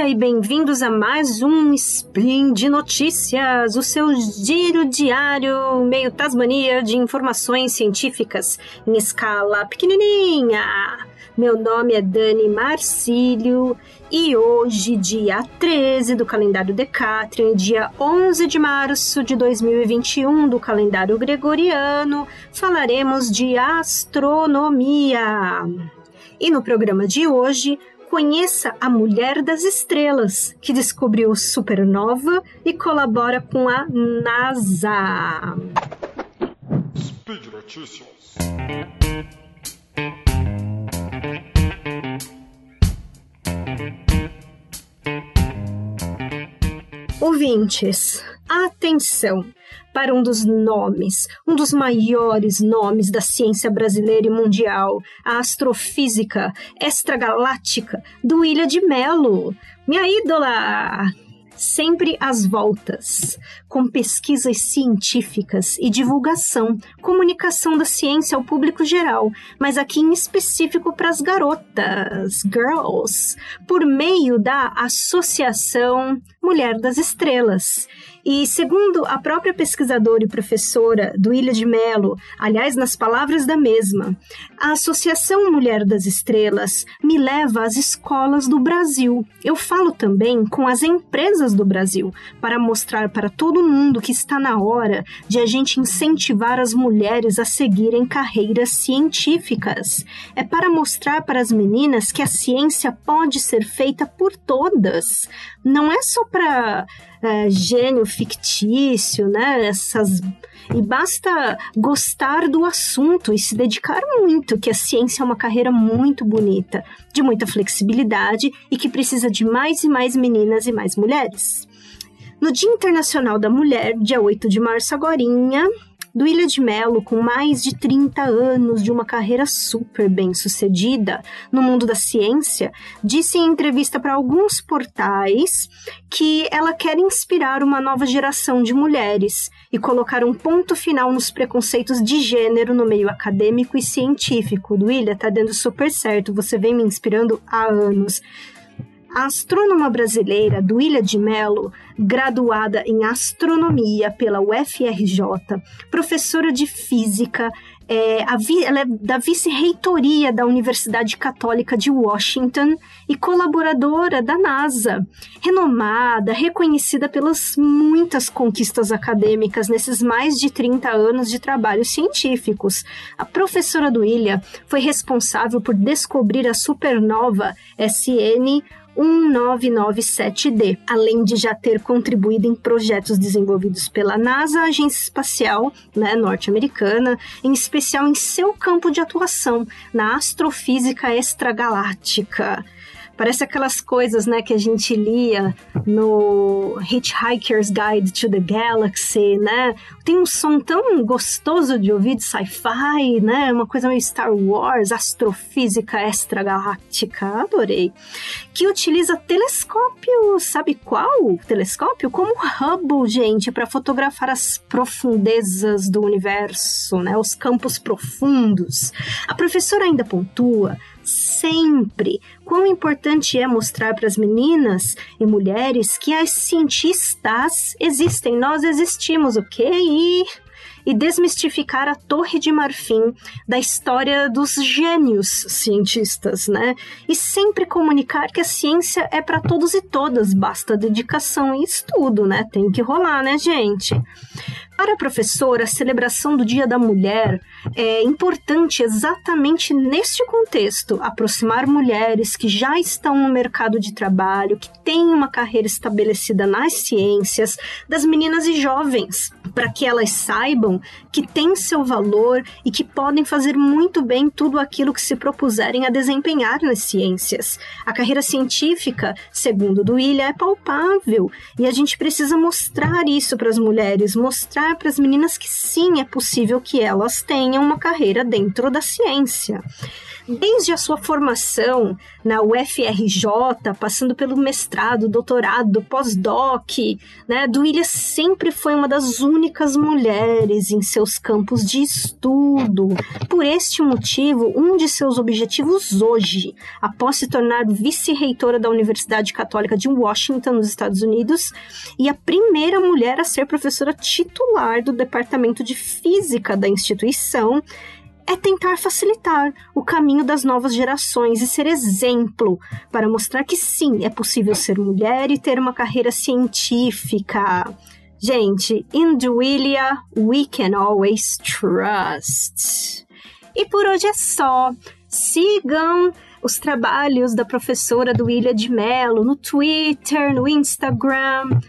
dia e bem-vindos a mais um Spin de Notícias, o seu giro diário meio Tasmania de informações científicas em escala pequenininha. Meu nome é Dani Marcílio e hoje, dia 13 do calendário Decatrian, dia 11 de março de 2021 do calendário gregoriano, falaremos de astronomia. E no programa de hoje, conheça a Mulher das Estrelas, que descobriu supernova e colabora com a NASA. Speed Notícias. Ouvintes, atenção! Para um dos nomes, um dos maiores nomes da ciência brasileira e mundial, a astrofísica extragaláctica do Ilha de Melo. Minha ídola! sempre às voltas, com pesquisas científicas e divulgação, comunicação da ciência ao público geral, mas aqui em específico para as garotas, girls, por meio da Associação Mulher das Estrelas. E segundo a própria pesquisadora e professora do Ilha de Melo, aliás, nas palavras da mesma, a Associação Mulher das Estrelas me leva às escolas do Brasil. Eu falo também com as empresas do Brasil para mostrar para todo mundo que está na hora de a gente incentivar as mulheres a seguirem carreiras científicas. É para mostrar para as meninas que a ciência pode ser feita por todas. Não é só para é, gênio fictício, né? Essas e basta gostar do assunto e se dedicar muito, que a ciência é uma carreira muito bonita, de muita flexibilidade e que precisa de mais e mais meninas e mais mulheres. No Dia Internacional da Mulher, dia 8 de março agorinha, do Ilha de Melo, com mais de 30 anos de uma carreira super bem sucedida no mundo da ciência, disse em entrevista para alguns portais que ela quer inspirar uma nova geração de mulheres e colocar um ponto final nos preconceitos de gênero no meio acadêmico e científico. Do Ilha tá dando super certo, você vem me inspirando há anos. A astrônoma brasileira Duília de Mello, graduada em astronomia pela UFRJ, professora de física, é, ela é da vice-reitoria da Universidade Católica de Washington e colaboradora da NASA. Renomada, reconhecida pelas muitas conquistas acadêmicas nesses mais de 30 anos de trabalhos científicos. A professora Duília foi responsável por descobrir a supernova SN 1997D, além de já ter contribuído em projetos desenvolvidos pela NASA, agência espacial né, norte-americana, em especial em seu campo de atuação, na astrofísica extragaláctica. Parece aquelas coisas, né, que a gente lia no Hitchhiker's Guide to the Galaxy, né? Tem um som tão gostoso de ouvir de sci-fi, né? Uma coisa meio Star Wars, astrofísica extragaláctica. Adorei. Que utiliza telescópio, sabe qual telescópio? Como Hubble, gente, para fotografar as profundezas do universo, né? Os campos profundos. A professora ainda pontua sempre quão importante é mostrar para as meninas e mulheres que as cientistas existem, nós existimos, ok? E desmistificar a Torre de Marfim da história dos gênios cientistas, né? E sempre comunicar que a ciência é para todos e todas, basta dedicação e estudo, né? Tem que rolar, né, gente? Para a professora, a celebração do Dia da Mulher é importante exatamente neste contexto aproximar mulheres que já estão no mercado de trabalho, que têm uma carreira estabelecida nas ciências, das meninas e jovens, para que elas saibam que têm seu valor e que podem fazer muito bem tudo aquilo que se propuserem a desempenhar nas ciências. A carreira científica, segundo do Ilha, é palpável e a gente precisa mostrar isso para as mulheres, mostrar para as meninas que sim é possível que elas tenham uma carreira dentro da ciência. Desde a sua formação na UFRJ, passando pelo mestrado, doutorado, pós-doc, né, Duília sempre foi uma das únicas mulheres em seus campos de estudo. Por este motivo, um de seus objetivos hoje, após se tornar vice-reitora da Universidade Católica de Washington, nos Estados Unidos, e a primeira mulher a ser professora titular do Departamento de Física da instituição, é tentar facilitar o caminho das novas gerações e ser exemplo para mostrar que sim, é possível ser mulher e ter uma carreira científica. Gente, in Duilia we can always trust. E por hoje é só. Sigam os trabalhos da professora Duília de Mello no Twitter, no Instagram.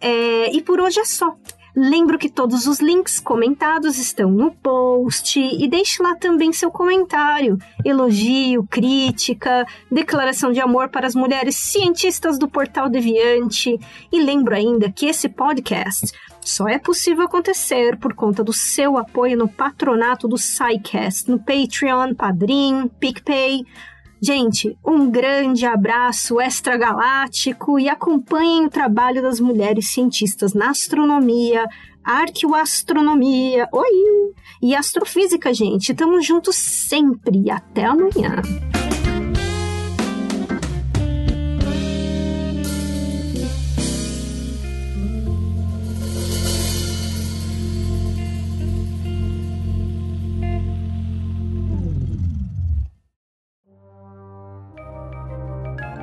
É, e por hoje é só. Lembro que todos os links comentados estão no post e deixe lá também seu comentário, elogio, crítica, declaração de amor para as mulheres cientistas do Portal Deviante. E lembro ainda que esse podcast só é possível acontecer por conta do seu apoio no patronato do SciCast, no Patreon, Padrim, PicPay. Gente, um grande abraço extragaláctico e acompanhem o trabalho das mulheres cientistas na astronomia, arqueoastronomia, oi! E astrofísica, gente. Tamo juntos sempre. Até amanhã.